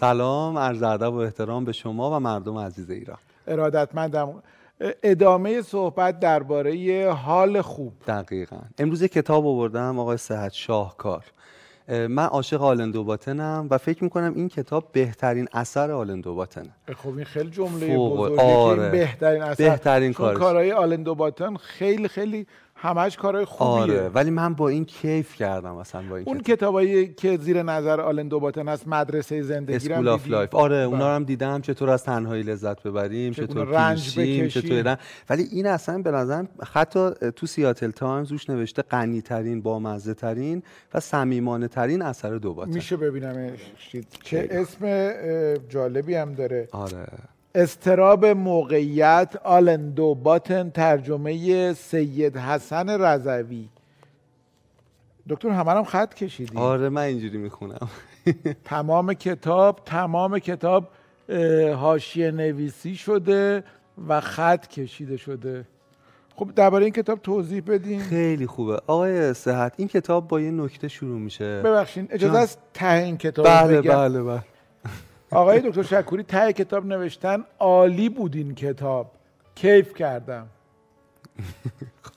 سلام عرض ادب و احترام به شما و مردم عزیز ایران. ارادتمندم. ادامه صحبت درباره حال خوب. دقیقا. امروز کتاب آوردم آقای صحت شاهکار. من عاشق آلندو باتنم و فکر می‌کنم این کتاب بهترین اثر آلندو باتنه. خب این خیلی جمله بزرگه آره. بهترین اثر. بهترین کار کارهای آلندو باتن خیلی خیلی همش کارهای خوبیه. آره ولی من با این کیف کردم مثلا با این اون کتابایی که زیر نظر آلن دوباتن هست مدرسه زندگی School of Life آره بله. اونا رو هم دیدم چطور از تنهایی لذت ببریم چطور رنج بکشیم. چطور ولی این اصلا به نظرم حتی تو Seattle Times روش نوشته غنی ترین بامزه ترین و صمیمانه ترین اثر دوباتن. میشه ببینم چه اسم جالبی هم داره. آره. اضطراب موقعیت آلن دوباتن ترجمه سید حسن رضوی. دکتر همه هم خط کشیدی؟ آره من اینجوری می‌خونم. تمام کتاب تمام کتاب حاشیه نویسی شده و خط کشیده شده. خب درباره این کتاب توضیح بدین. خیلی خوبه. آقای صحت این کتاب با یه نکته شروع میشه. ببخشید اجازه است ته این کتاب بله بله بله. آقای دکتر شکوری ته کتاب نوشتن عالی بود این کتاب. کیف کردم.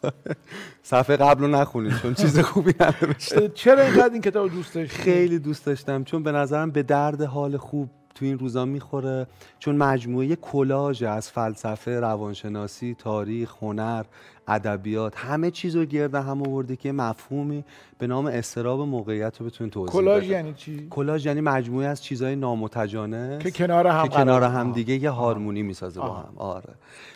صفحه قبل رو نخونید چون چیز خوبی ننوشته چرا اینقدر این کتاب دوست داشتی؟ خیلی دوست داشتم چون به نظرم به درد حال خوب تو این روزا می‌خوره. چون مجموعه کلاژ از فلسفه روانشناسی تاریخ هنر ادبیات همه چیز رو گرد هم آورده که مفهومی به نام استراب موقعیت رو بتونید توضیح کلاژ یعنی چی؟ کلاژ یعنی مجموعه از چیزهای نامتجانس که کنار هم که کنار هم دیگه یه هارمونی می‌سازه با هم. آره.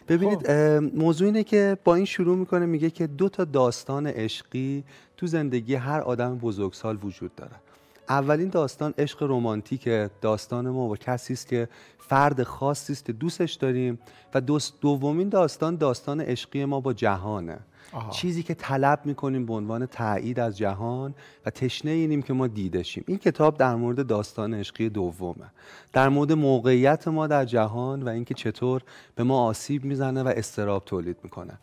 ببینید خب. موضوع اینه که با این شروع می‌کنه میگه که دو تا داستان عشقی تو زندگی هر آدم بزرگسال وجود داره. اولین داستان عشق رمانتیک داستان ما با کسی است که فرد خاصی است که دوستش داریم و دومین داستان داستان عشقی ما با جهانه. چیزی که طلب می‌کنیم به عنوان تایید از جهان و تشنه اینیم که ما دیدشیم این کتاب در مورد داستان عشقی دومه. در مورد موقعیت ما در جهان و اینکه چطور به ما آسیب می‌زنه و استراب تولید می‌کنه.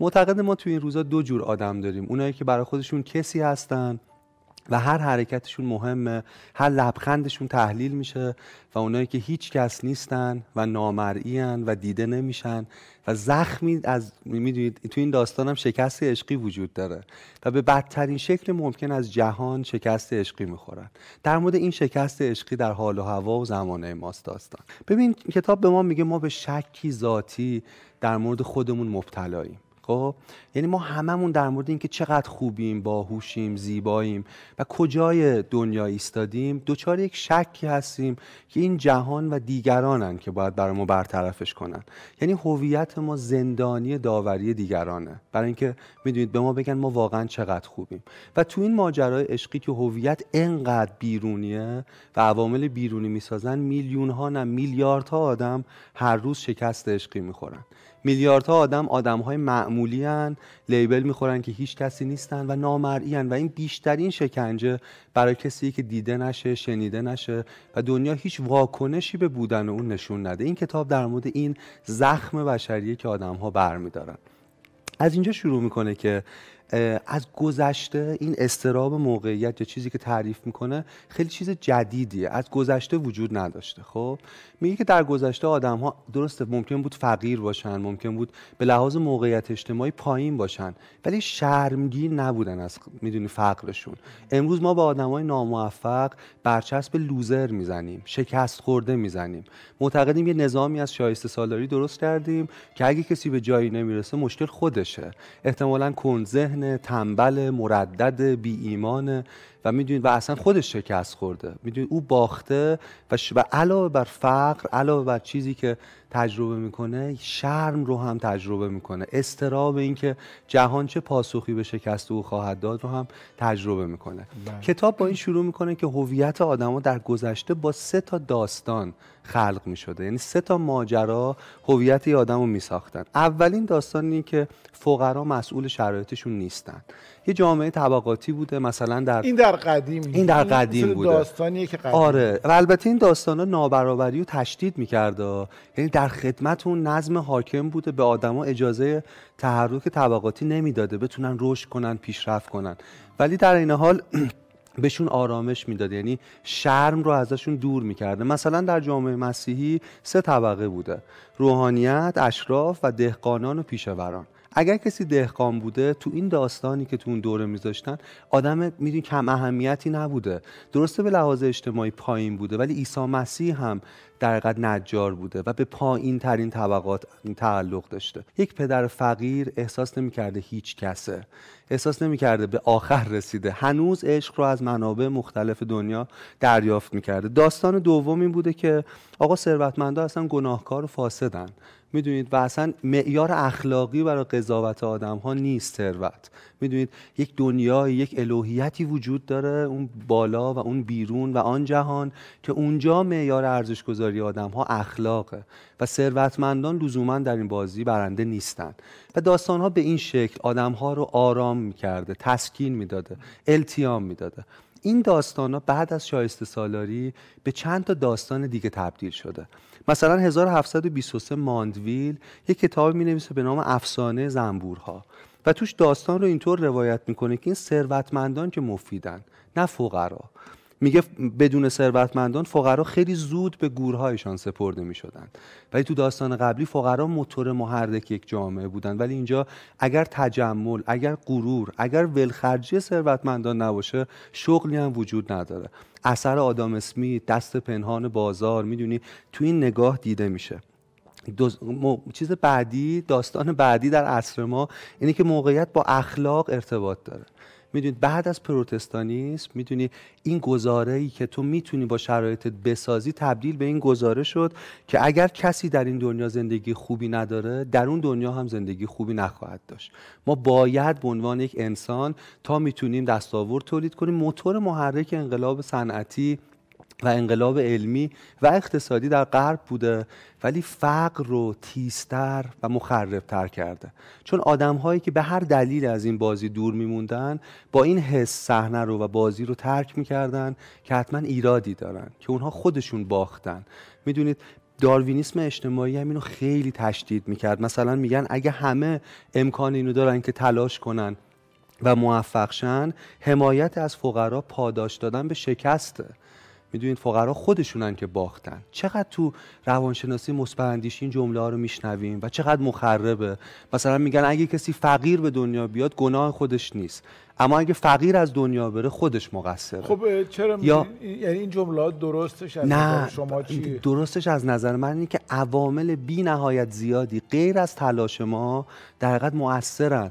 معتقد ما توی این روزا دو جور آدم داریم. اونایی که برای خودشون کسی هستن و هر حرکتشون مهمه هر لبخندشون تحلیل میشه و اونایی که هیچ کس نیستن و نامرئیان و دیده نمیشن و زخمی از می‌دونید تو این داستان هم شکست عشقی وجود داره و به بدترین شکل ممکن از جهان شکست عشقی می‌خورن. در مورد این شکست عشقی در حال و هوا و زمانه ماست داستان. ببین کتاب به ما میگه ما به شکی ذاتی در مورد خودمون مبتلاییم. خب؟ یعنی ما هممون در مورد اینکه چقدر خوبیم باهوشیم زیباییم و کجای دنیا ایستادیم دوچار یک شکی هستیم که این جهان و دیگرانن که باید برای ما برطرفش کنن. یعنی هویت ما زندانی داوری دیگرانه. برای اینکه می‌دونید به ما بگن ما واقعا چقدر خوبیم. و تو این ماجرای عشقی که هویت انقدر بیرونیه و عوامل بیرونی می‌سازن میلیون ها نه میلیاردها آدم هر روز شکست عشقی می‌خورن. میلیاردها آدم آدم های معمولی هن، لیبل می‌خورن که هیچ کسی نیستن و نامرئی و این بیشترین شکنجه برای کسی که دیده نشه شنیده نشه و دنیا هیچ واکنشی به بودن اون نشون نده. این کتاب در مورد این زخم بشریه که آدم ها برمیدارن. از اینجا شروع می‌کنه که از گذشته این استراب موقعیت یا چیزی که تعریف می‌کنه خیلی چیز جدیدیه. از گذشته وجود نداشته. خب؟ میگه که در گذشته آدم ها درسته ممکن بود فقیر باشن ممکن بود به لحاظ موقعیت اجتماعی پایین باشن ولی شرمگین نبودن از می‌دونی فقرشون. امروز ما با آدم های ناموفق برچسب لوزر می‌زنیم شکست خورده می‌زنیم. معتقدیم یه نظامی از شایسته سالاری درست کردیم که اگه کسی به جایی نمی‌رسه مشکل خودشه. احتمالا کن ذهن تنبل مردد بی ایمان و می‌دونید و اصلا خودش شکست خورده. می‌دونید او باخته و, و علاوه بر فقر علاوه بر چیزی که تجربه می‌کنه شرم رو هم تجربه می‌کنه. استراب اینکه جهان چه پاسخی به شکست او خواهد داد رو هم تجربه می‌کنه. بله. کتاب با این شروع می‌کنه که هویت آدما در گذشته با سه تا داستان خلق می‌شده. یعنی سه تا ماجرا هویت آدم رو میساختن. اولین داستان این که فقرا مسئول شرایطشون نیستن. یه جامعه طبقاتی بوده مثلا در این در قدیم این در قدیم بوده. داستانیه که قدیم. آره. و البته این داستانا نابرابری رو تشدید می‌کرده. یعنی در خدمت اون نظم حاکم بوده به آدما اجازه تحرک طبقاتی نمی‌داده. بتونن رشد کنن پیشرفت کنن. ولی در این حال بهشون آرامش می‌داد. یعنی شرم رو ازشون دور می‌کرده. مثلا در جامعه مسیحی سه طبقه بوده. روحانیت اشراف و دهقانان و پیشوران. اگر کسی دهقان بوده تو این داستانی که تو اون دوره میذاشتن آدم می‌دونی کم اهمیتی نبوده. درسته به لحاظ اجتماعی پایین بوده ولی عیسی مسیح هم در حقیقت نجار بوده و به پایین ترین طبقات تعلق داشته. یک پدر فقیر احساس نمی‌کرده هیچ کسه. احساس نمی‌کرده به آخر رسیده. هنوز عشق رو از منابع مختلف دنیا دریافت می‌کرده. داستان دوم این بوده که آقا ثروتمندا اصلا گناهکار و فاسدن. می‌دونید و اصلا معیار اخلاقی برای قضاوت آدم ها نیست ثروت. می‌دونید یک دنیای یک الوهیتی وجود داره اون بالا و اون بیرون و آن جهان که اونجا معیار ارزش گذاری آدم ها اخلاقه و ثروتمندان لزوما در این بازی برنده نیستن. و داستان ها به این شکل آدم ها رو آرام می‌کرده تسکین می‌داده التیام می‌داده. این داستان ها بعد از شایسته سالاری به چند تا داستان دیگه تبدیل شده. مثلا 1723 ماندویل یک کتاب می نویسه به نام افسانه زنبورها. و توش داستان رو اینطور روایت می‌کنه که این ثروتمندان که مفیدن نه فقرا. میگه بدون ثروتمندان فقرا خیلی زود به گورهایشان سپرده می‌شدن ولی تو داستان قبلی فقرا موتور محرک یک جامعه بودن ولی اینجا اگر تجمل اگر غرور اگر ولخرجی ثروتمندان نباشه شغلی هم وجود نداره. اثر آدام اسمی دست پنهان بازار می‌دونی؟ تو این نگاه دیده میشه. چیز بعدی داستان بعدی در عصر ما اینه که موقعیت با اخلاق ارتباط داره. می‌دونید بعد از پروتستانیسم می‌دونی این گزاره ای که تو می‌تونی با شرایطت بسازی تبدیل به این گزاره شد که اگر کسی در این دنیا زندگی خوبی نداره در اون دنیا هم زندگی خوبی نخواهد داشت. ما باید به عنوان یک انسان تا می‌تونیم دستاورد تولید کنیم. موتور محرک انقلاب صنعتی و انقلاب علمی و اقتصادی در غرب بوده ولی فقر رو تیزتر و مخربتر کرده. چون آدم هایی که به هر دلیل از این بازی دور میموندن با این حس صحنه رو و بازی رو ترک می‌کردن که حتما ایرادی دارن که اونها خودشون باختن. می‌دونید داروینیسم اجتماعی هم اینو خیلی تشدید می‌کرد. مثلا میگن اگه همه امکان اینو دارن که تلاش کنن و موفق شن حمایت از فقرا پاداش دادن به شکسته. می‌دونید فقرا خودشونن که باختن. چقدر تو روانشناسی مثبت این جمله ها رو میشنویم و چقدر مخربه. مثلا میگن اگه کسی فقیر به دنیا بیاد گناه خودش نیست. اما اگه فقیر از دنیا بره خودش مقصره. خب چرا یا... یعنی این جملات درستش از نه شما چیه؟ درستش از نظر من اینه که عوامل بی نهایت زیادی غیر از تلاش ما در حقیقت مؤثرن.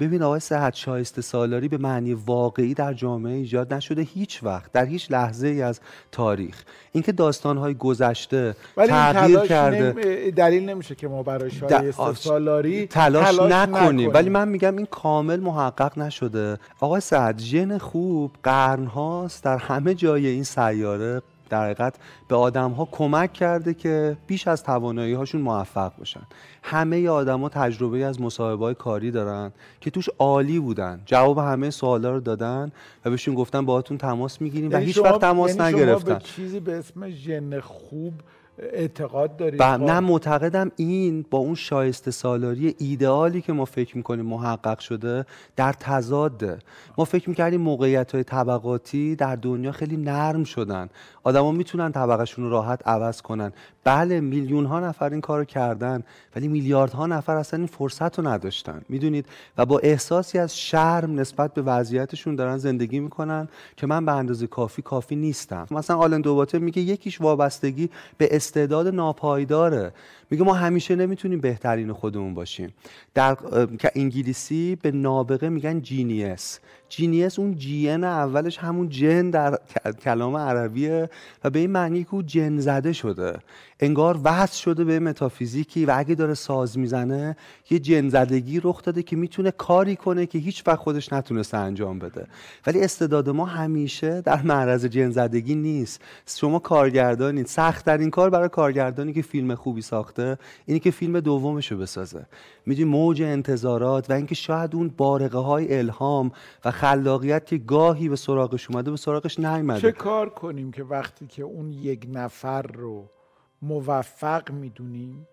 ببین آقای صحت شایسته سالاری به معنی واقعی در جامعه ایجاد نشده هیچ وقت در هیچ لحظه ای از تاریخ. اینکه داستانهای گذشته تغییر کرده دلیل نمیشه که ما برای شایسته سالاری تلاش, تلاش نکنیم. نکنیم. ولی من میگم این کامل محقق نشده. آقای سعد ژن خوب قرن هاست در همه جای این سیاره در حقیقت به آدم ها کمک کرده که بیش از توانایی هاشون موفق باشن همه آدما تجربه از مصاحبه های کاری دارن که توش عالی بودن. جواب همه سوالا رو دادن و بهشون گفتن باهاتون تماس می‌گیریم و یعنی هیچ وقت تماس یعنی نگرفتن به چیزی به اسم ژن خوب اعتقاد دارید؟ نه معتقدم این با اون شایسته سالاری ایدئالی که ما فکر می‌کنیم محقق شده در تضاده ما فکر می‌کردیم موقعیت های طبقاتی در دنیا خیلی نرم شدن. آدما می‌تونن طبقشون رو راحت عوض کنن. بله میلیون ها نفر این کارو کردن ولی میلیاردها نفر اصلا این فرصت رو نداشتن. می‌دونید؟ و با احساسی از شرم نسبت به وضعیتشون دارن زندگی می‌کنن که من به اندازه کافی کافی نیستم. مثلا آلن دوباته میگه یکیش وابستگی به استعداد ناپایداره. میگه ما همیشه نمی‌تونیم بهترین خودمون باشیم. در انگلیسی به نابغه میگن جینیس جینیس اون جین اولش همون جن در کلام عربیه و به این معنی که او جن زده شده. انگار وصل شده به متافیزیکی و اگه داره ساز می‌زنه یه جن زدگی رخ داده که می‌تونه کاری کنه که هیچ وقت خودش نتونسته انجام بده. ولی استعداد ما همیشه در معرض جن زدگی نیست. شما کارگردانید. سخت این کار برای کارگردانی که فیلم خوبی ساخته اینی که فیلم دومشو بسازه. می‌دونی موج انتظارات و اینکه شاید اون بارقه های الهام و خلاقیت که گاهی به سراغش اومده به سراغش نیومده. چه کار کنیم که وقتی که اون یک نفر رو موفق می‌دونیم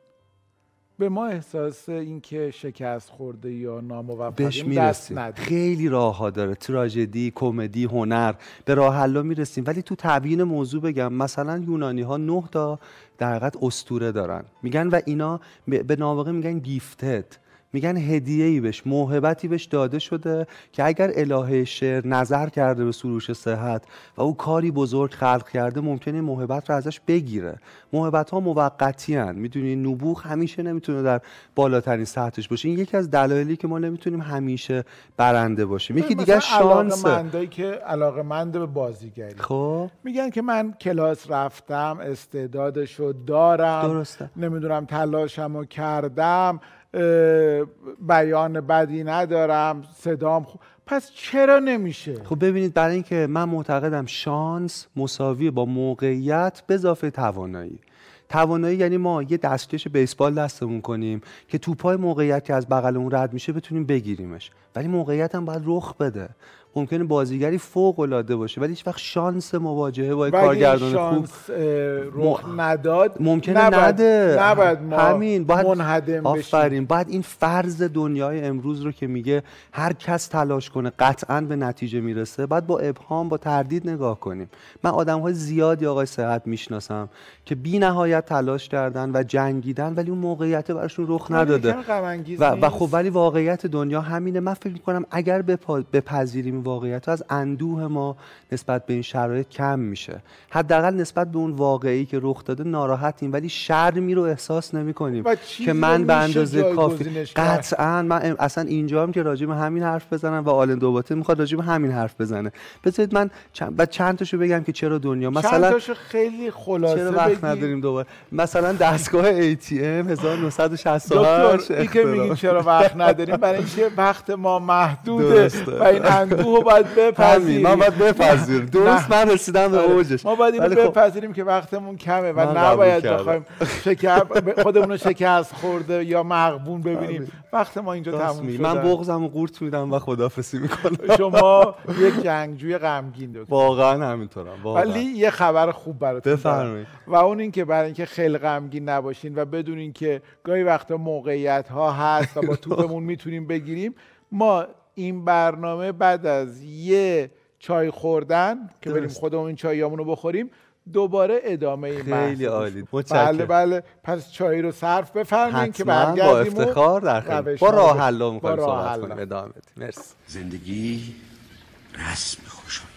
به ما احساس اینکه شکست خورده یا بهش ناموفقیم دست می‌رسیم. خیلی راه ها داره. تراژدی کمدی هنر. به راه حلا می‌رسیم. ولی تو تبیین موضوع بگم مثلا یونانی ها نه تا در حقیقت اسطوره دارن. میگن و اینا به به ناواقع میگن گیفتد میگن هدیه ای بهش موهبتی بهش داده شده که اگر الهه شعر نظر کرده به سروش صحت و او کاری بزرگ خلق کرده ممکنه این موهبت رو ازش بگیره. موهبت ها موقتی هن می‌دونی نبوغ همیشه نمی‌تونه در بالاترین سطحش باشه. این یکی از دلایلی که ما نمی‌تونیم همیشه برنده باشیم. یکی دیگه شانس. که علاقه به بازیگری. خب. میگن که من کلاس رفتم استعدادشو دارم. درسته. نمی‌دونم تلاشمو کردم. بیان بدی ندارم صدام خوب پس چرا نمیشه؟ خب ببینید برای اینکه من معتقدم شانس مساوی با موقعیت به اضافه توانایی. توانایی یعنی ما یه دستکش بیسبال دستمون کنیم که توپای موقعیت که از بغل اون رد میشه بتونیم بگیریمش. ولی موقعیت هم باید رخ بده. ممکنه بازیگری فوق العاده باشه ولی هیچ وقت شانس مواجهه با کارگردان خوب رخ نداد. ممکنه نباید- نده. نباید ما همین. باید منهدم بشیم. آفرین. باید این فرض دنیای امروز رو که میگه هر کس تلاش کنه قطعا به نتیجه می‌رسه باید با ابهام با تردید نگاه کنیم. من آدم های زیادی آقای صحت می‌شناسم که بی نهایت تلاش کردن و جنگیدن ولی اون موقعیت براشون رخ نداده. و, و؟ خب ولی واقعیت دنیا همینه. من فکر می‌کنم اگر بپذیریم واقعیت از اندوه ما نسبت به این شرایط کم میشه حداقل نسبت به اون واقعی که رخ داده ناراحتیم ولی شرمی رو احساس نمی کنیم که من به اندازه کافی. قطعا من اصلا اینجا هم که راجع به همین حرف بزنم و آلن دوباته می‌خواد راجع به همین حرف بزنه بذارید من چند, بعد چند تاشو بگم که چرا دنیا چند مثلا تاشو خیلی خلاصه چرا وقت بگی. نداریم دوباره مثلا دستگاه ATM 1968 دکتر که. میگین چرا وقت نداریم برای اینکه وقت ما محدوده. و این اندوه رو باید بپذیریم من باید بپذیرم درست. من رسیدم به آره. اوجش ما باید اینو خب، بپذیریم که وقتمون کمه و نباید. بخوایم شکر خودمون رو شکست خورده یا مغبون ببینیم وقت ما اینجا تموم. شده من بغضم و قورت میدم و خدافسی می‌کنم شما یک جنگجوی غمگین دکتر واقعا همینطورم ولی یه خبر خوب براتون. بفرمایید و اون اینکه برای اینکه خیلی غمگین نباشین و بدونین که گاهی وقتا موقعیت ها هست و با توپمون می‌تونیم بگیریم ما این برنامه بعد از یه چای خوردن که بریم. خودمون این چایامون رو بخوریم دوباره ادامه این خیلی عالی. بله بله. پس چای رو صرف بفرمایین که با برگردیم و افتخار در روش با راه با می‌خوایم صحبت. کنیم. ادامه بدیم. مرسی. زندگی رسم خوشایندی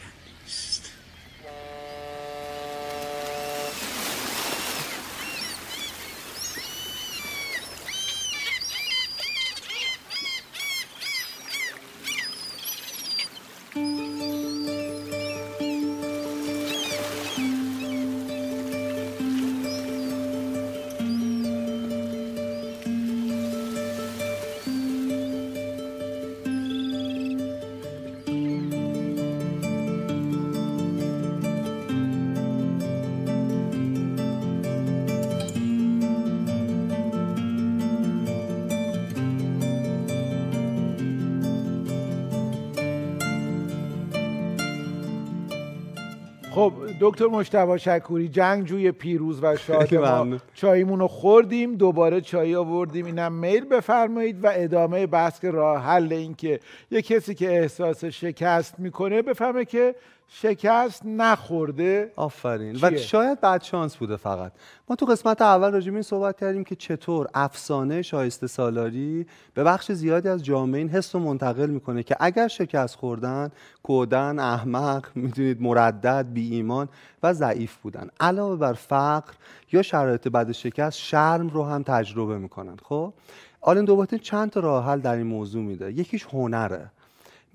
دکتر مشتبه شکوری جنگجوی پیروز و شاد ما. چاییمون رو خوردیم دوباره چایی آوردیم اینم میل بفرمایید و ادامه بحث که راه حل این که یه کسی که احساس شکست می‌کنه بفهمه که شکست نخورده. آفرین. و چیه؟ شاید بعد شانس بوده فقط. ما تو قسمت اول راجع این صحبت کردیم که چطور افسانه شایسته سالاری به بخش زیادی از جامعه این حس رو منتقل می‌کنه که اگر شکست خوردن کودن احمق می‌دونید مردد بی ایمان و ضعیف بودن. علاوه بر فقر یا شرایط بد شکست شرم رو هم تجربه می‌کنن. خب؟ آلن دوباتین چند تا راه حل در این موضوع میده. یکیش هنره.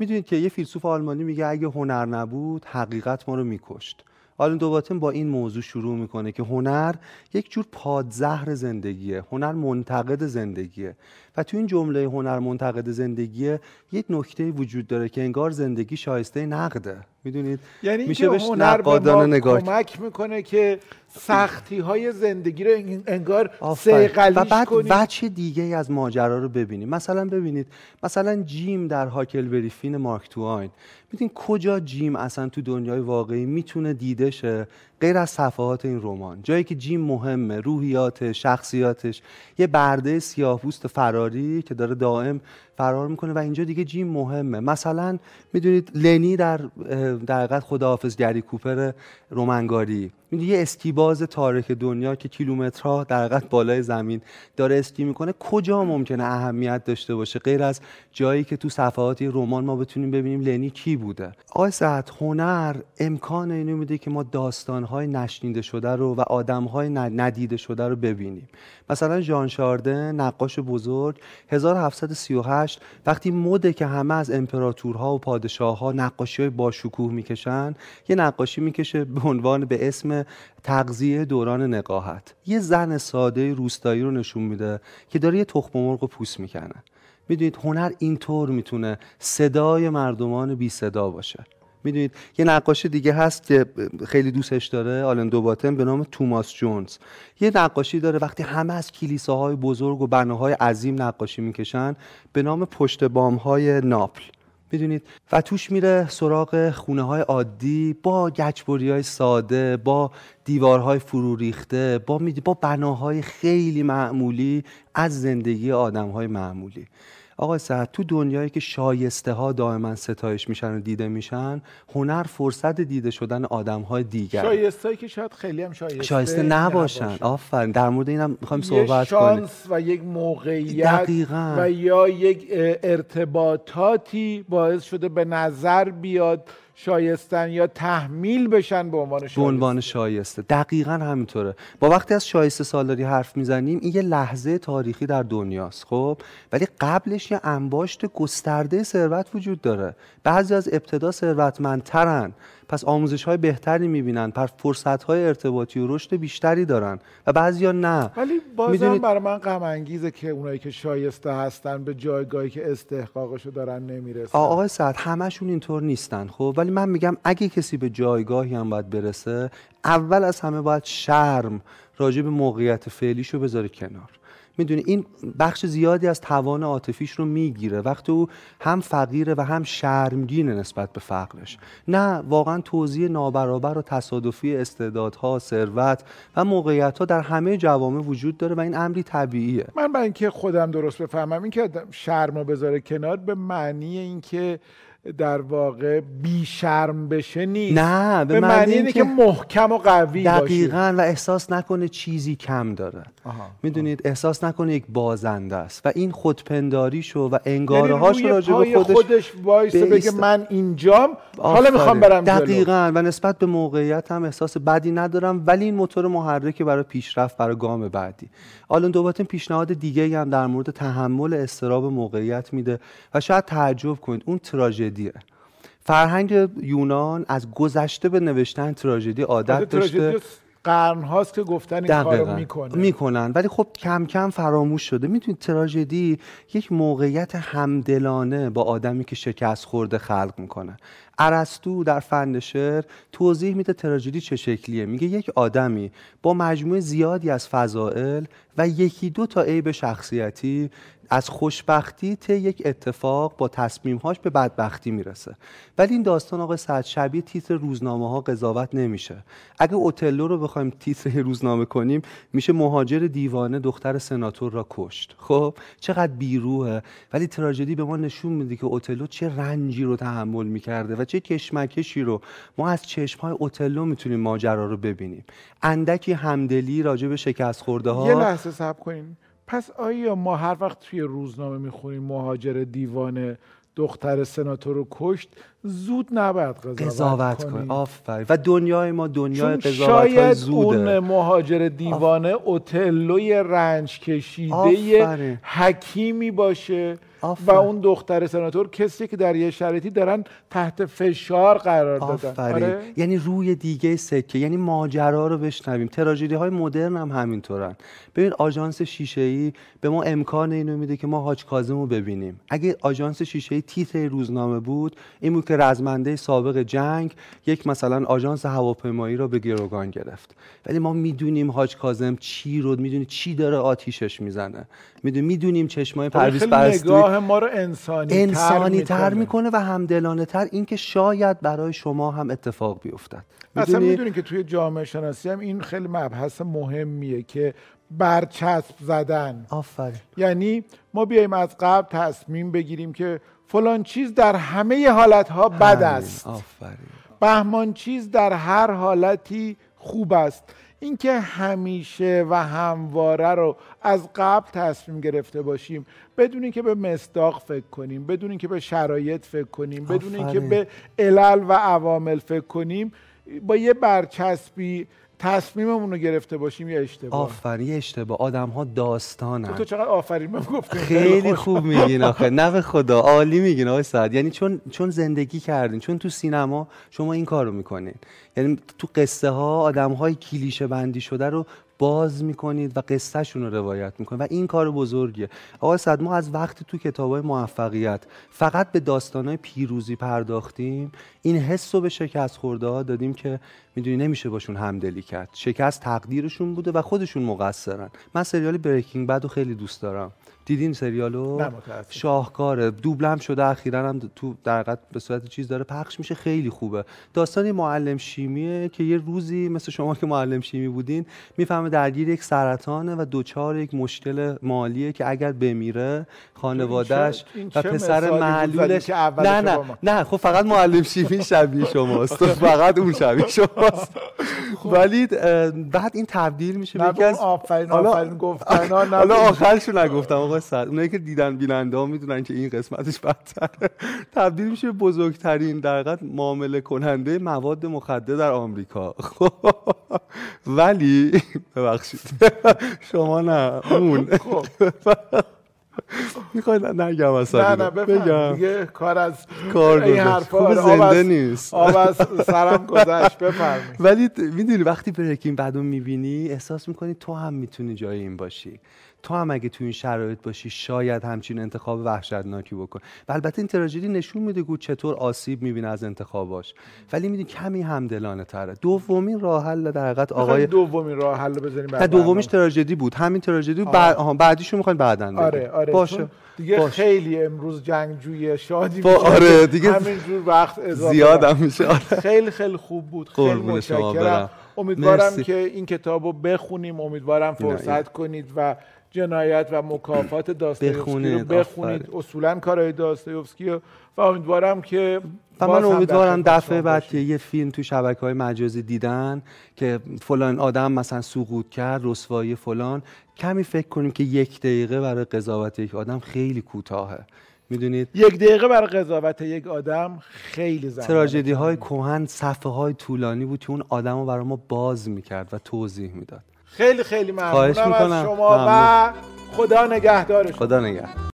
می‌دونید که یه فیلسوف آلمانی میگه اگه هنر نبود حقیقت ما رو میکشت. آلن دوباتن با این موضوع شروع می‌کنه که هنر یک جور پادزهر زندگیه هنر منتقد زندگیه. و تو این جمله هنر منتقد زندگیه یک نکته وجود داره که انگار زندگی شایسته نقده. می‌دونید؟ یعنی میشه بهش نقادانه نگاه. کمک می‌کنه که سختی های زندگی رو ان- انگار. سیقلیش و بعد کنیم. وجه دیگه از ماجرا رو ببینیم. مثلا ببینید مثلا جیم در هاکلبری فین مارک توین می‌دونید کجا جیم اصلا تو دنیای واقعی می‌تونه دیده شه غیر از صفحات این رمان؟ جایی که جیم مهمه روحیاتش شخصیاتش. یه برده سیاه‌پوست فراری که داره دائم فرار می‌کنه و اینجا دیگه جیم مهمه. مثلا می‌دونید لنی در در حقیقت خداحافظ گری کوپر رومنگاری. می‌دونی یه اسکیباز تارک دنیا که کیلومترها در بالای زمین داره اسکی می‌کنه کجا ممکنه اهمیت داشته باشه؟ غیر از جایی که تو صفحات رمان ما بتونیم ببینیم لنی کی بوده. آقای سعد هنر امکان اینو میده که ما داستانهای نشنیده شده رو و آدمهای ندیده شده رو ببینیم. مثلا ژان شاردن نقاش بزرگ 1738 وقتی مده که همه از امپراتورها و پادشاهها نقاشی های باشکوه می‌کشن یه نقاشی می‌کشه به عنوان به اسم تغذیه دوران نقاهت. یه زن ساده روستایی رو نشون میده که داره یه تخم مرغ پوست می‌کنه. می‌دونید هنر اینطور می‌تونه صدای مردمان بی صدا باشه. می‌دونید یه نقاشی دیگه هست که خیلی دوستش داره آلن دوباتن به نام توماس جونز. یه نقاشی داره وقتی همه از کلیساهای بزرگ و بناهای عظیم نقاشی می‌کشن به نام پشت بامهای ناپل. می‌دونید و توش میره سراغ خونه های عادی با گچبری های ساده با دیوارهای فرو ریخته با, با بناهای خیلی معمولی از زندگی آدم های معمولی. آقای سعد تو دنیایی که شایسته ها دائما ستایش میشن و دیده میشن هنر فرصت دیده شدن آدم های دیگر شایستایی که شاید خیلی هم شایسته, شایسته نباشن. آفرین. در مورد اینم می‌خوایم صحبت کنیم. شانس و یک موقعیت دقیقاً. و یا یک ارتباطاتی باعث شده به نظر بیاد شایستن یا تحمیل بشن به عنوان به شایسته؟ عنوان شایسته. دقیقا همینطوره. با وقتی از شایسته سالاری حرف می‌زنیم این یه لحظه تاریخی در دنیاست خب؟ ولی قبلش یه انباشت گسترده ثروت وجود داره. بعضی از ابتدا ثروتمندترن. پس آموزش های بهتری می‌بینن پس فرصت های ارتباطی و رشد بیشتری دارن. و بعضیا نه. ولی بازم برای من غم انگیزه که اونایی که شایسته هستن به جایگاهی که استحقاقشو دارن نمی‌رسن. آقای سعد همشون اینطور نیستن خب؟ ولی من میگم اگه کسی به جایگاهی هم باید برسه اول از همه باید شرم راجع به موقعیت فعلیشو بذاره کنار. می‌دونی این بخش زیادی از توان عاطفیش رو می‌گیره. وقتی او هم فقیره و هم شرمگینه نسبت به فقرش. نه واقعا توزیع نابرابر و تصادفی استعدادها ثروت و موقعیت ها در همه جوامع وجود داره و این امری طبیعیه. من برای اینکه خودم درست بفهمم این که شرم رو بذاره کنار به معنی اینکه در واقع بی شرم بشه نیست. نه، به به معنی معنی اینه که محکم و قوی باشه. دقیقا و احساس نکنه چیزی کم داره. می‌دونید؟ احساس نکنه یک بازنده است. و این خودپنداریشو و یعنی انگاره روی راجع به خودش خودش وایسه بگه من اینجام حالا. می‌خوام برم جلو. دقیقا. و نسبت به موقعیت هم احساس بدی ندارم ولی این موتور محرکه برای پیشرفت برای گام بعدی. آلن دوباتن پیشنهاد دیگه هم در مورد تحمل استراب موقعیت میده و شاید تعجب کنید. اون تراژدیه فرهنگ یونان از گذشته به نوشتن تراژدی عادت داشته. قرن هاست که گفتن این کارو می‌کنه. می‌کنن. ولی خب کم کم فراموش شده. می‌تونید تراژدی یک موقعیت همدلانه با آدمی که شکست خورده خلق می‌کنه. ارسطو در فن شعر توضیح میده تراژدی چه شکلیه. میگه یک آدمی با مجموعه زیادی از فضائل و یکی دو تا عیب شخصیتی از خوشبختی طی یک اتفاق با تصمیمهاش به بدبختی می‌رسه. ولی این داستان آقای سعد شبیه تیتر روزنامه ها قضاوت نمیشه. اگه اوتلو رو بخوایم تیتر روزنامه کنیم میشه مهاجر دیوانه دختر سناتور را کشت. خب چقدر بیروهه ولی تراژدی به ما نشون میده که اوتلو چه رنجی رو تحمل می‌کرده و چه کشمکشی رو. ما از چشمهای اوتلو می‌تونیم ماجرا رو ببینیم. اندکی همدلی راجع به شکست خورده ها یه لحظه صبر کنیم. پس آیا ما هر وقت توی روزنامه می‌خونیم مهاجر دیوانه دختر سناتور رو کشت؟ زود نباید قضاوت, قضاوت کن کنیم آفرین. و دنیای ما دنیای قضاوت شاید زوده. اون مهاجر دیوانه اوتلوی رنج کشیده. حکیمی باشه و. اون دختر سناتور کسی که در یه شرایطی دارن تحت فشار قرار دادن. آره؟ یعنی روی دیگه سکه. یعنی ماجرا رو بشنویم. تراژدی های مدرن هم همینطورن. ببین آژانس شیشه ای به ما امکان اینو میده که ما حاج کاظم رو ببینیم. اگه آژانس شیشه ای تیتر روزنامه بود این بود که رزمنده سابق جنگ یک مثلا آژانس هواپیمایی رو به گروگان گرفت. ولی ما می‌دونیم حاج کاظم چی رو می‌دونی چی داره آتیشش می‌زنه. می‌دونیم می‌دونیم چشمای پرویز پرستی نگاه ما رو انسانی, انسانی تر می‌کنه و همدلانه تر اینکه شاید برای شما هم اتفاق بیفتد. اصلا می‌دونید که توی جامعه شناسی هم این خیلی مبحث مهمیه که برچسب زدن. آفرین. یعنی ما بیایم از قبل تصمیم بگیریم که فلان چیز در همه حالتها بد است. آفرین. بهمان چیز در هر حالتی خوب است. اینکه همیشه و همواره رو از قبل تصمیم گرفته باشیم بدون اینکه به مصداق فکر کنیم بدون اینکه به شرایط فکر کنیم بدون اینکه. به علل و عوامل فکر کنیم با یه برچسبی تصمیممون رو گرفته باشیم یه اشتباه؟ آفرین یه اشتباه. آدم ها داستانن. تو چقدر آفرین؟ بهم گفتی خیلی خوب. میگین آخه. نه به خدا عالی میگین آقای سعد. یعنی چون چون زندگی کردین چون تو سینما شما این کارو می‌کنین. یعنی تو قصه ها آدم های کلیشه بندی شده رو باز می‌کنید و قصهشون رو روایت می‌کنید و این کار بزرگیه. آقای سعد ما از وقتی تو کتاب موفقیت فقط به داستانهای پیروزی پرداختیم. این حس رو به شکست خورده ها دادیم که می‌دونی نمیشه باشون همدلی کرد. شکست تقدیرشون بوده و خودشون مقصرن. من سریال بریکینگ بد رو خیلی دوست دارم. دیدین سریالو. شاهکاره. دوبلم شده اخیرا هم تو در به صورت چیز داره پخش میشه. خیلی خوبه. داستان معلم شیمیه که یه روزی مثل شما که معلم شیمی بودین می‌فهمه درگیر یک سرطانه و دوچار یک مشکل مالیه که اگر بمیره خانوادهش و پسر معلولش نه نه نه خب فقط معلم شیمی شبیه شماست. فقط اون شبیه شماست. ولی اه، بعد این تبدیل میشه به یکی از آفرین حالا- آفرین گفتن حالا آخرشو نگفتم آقا سعد. اونایی که دیدن بیننده ها می‌دونن که این قسمتش بدتره. تبدیل میشه به بزرگترین در معامله کننده مواد مخدر در آمریکا. خب. ولی ببخشید. شما نه اون. خب. می‌خوای نگم اصلا. نه. نه بگم. دیگه کار از کار این. حرفا زنده نیست. آب از سرم گذشت بفرمایید. ولی می‌دونی وقتی بریکینگ بعد رو می‌بینی احساس می‌کنی تو هم می‌تونی جای این باشی. تو هم اگه تو این شرایط باشی شاید همچین انتخاب وحشتناکی بکن و البته این تراژدی نشون میده که چطور آسیب می‌بینه از انتخاباش. ولی می‌دونی کمی همدلانه تره. دومین راه حل در حقیقت آقای دومین راه حل بزنیم بعد دومیش. تراژدی بود. همین تراژدی بعد بعدیشو می‌خواین بعدن بگیم. آره آره باشه. چون دیگه باشه. خیلی امروز جنگجوی شادی با- آره، دیگه همینجور وقت اضافه زیاد. هم میشه آره. خیلی خیلی خوب بود خیلی متشکرم. امیدوارم مرسی. که این کتاب رو بخونیم امیدوارم فرصت. کنید و جنایت و مکافات داستایوفسکی رو بخونید، آفرین. اصولا کارهای داستایوفسکی رو و امیدوارم که و من امیدوارم دفعه بعد که. یه فیلم تو شبکه های مجازی دیدن که فلان آدم مثلا سقوط کرد رسوایی فلان کمی فکر کنیم که یک دقیقه برای قضاوت یک آدم خیلی کوتاهه. می‌دونید؟ یک دقیقه برای قضاوت یک آدم خیلی زمان تراژدی های کهن صفحه های طولانی بود که اون آدم رو برای ما باز می‌کرد و توضیح می‌داد. خیلی خیلی ممنونم. از شما و ممنون. خدا نگهدارشون خدا نگهدار.